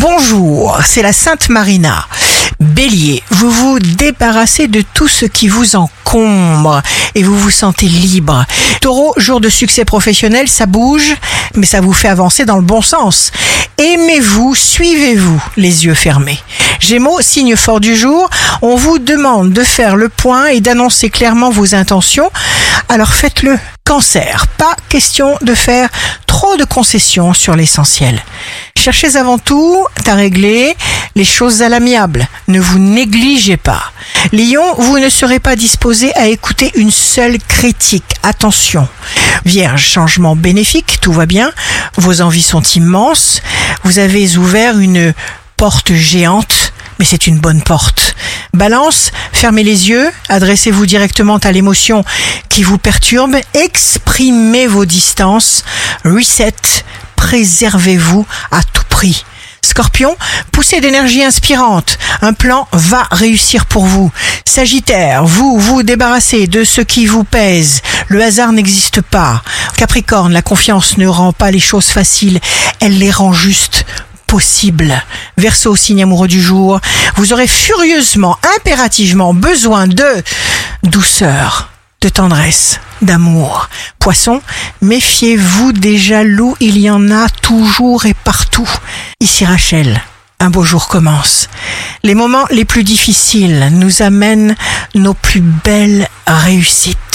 Bonjour, c'est la Sainte Marina. Bélier, vous vous débarrassez de tout ce qui vous encombre et vous vous sentez libre. Taureau, jour de succès professionnel, ça bouge, mais ça vous fait avancer dans le bon sens. Aimez-vous, suivez-vous, les yeux fermés. Gémeaux, signe fort du jour, on vous demande de faire le point et d'annoncer clairement vos intentions, alors faites-le. Cancer, pas question de faire trop de concessions sur l'essentiel. Cherchez avant tout à régler les choses à l'amiable. Ne vous négligez pas. Lion, vous ne serez pas disposé à écouter une seule critique. Attention. Vierge, changement bénéfique, tout va bien. Vos envies sont immenses. Vous avez ouvert une porte géante, mais c'est une bonne porte. Balance, fermez les yeux, adressez-vous directement à l'émotion qui vous perturbe, exprimez vos distances, reset, préservez-vous à tout prix. Scorpion, poussez d'énergie inspirante. Un plan va réussir pour vous. Sagittaire, vous vous débarrassez de ce qui vous pèse. Le hasard n'existe pas. Capricorne, la confiance ne rend pas les choses faciles, elle les rend juste possible. Verseau, signe amoureux du jour, vous aurez furieusement, impérativement besoin de douceur, de tendresse, d'amour. Poisson, méfiez-vous des jaloux, il y en a toujours et partout. Ici Rachel, un beau jour commence. Les moments les plus difficiles nous amènent nos plus belles réussites.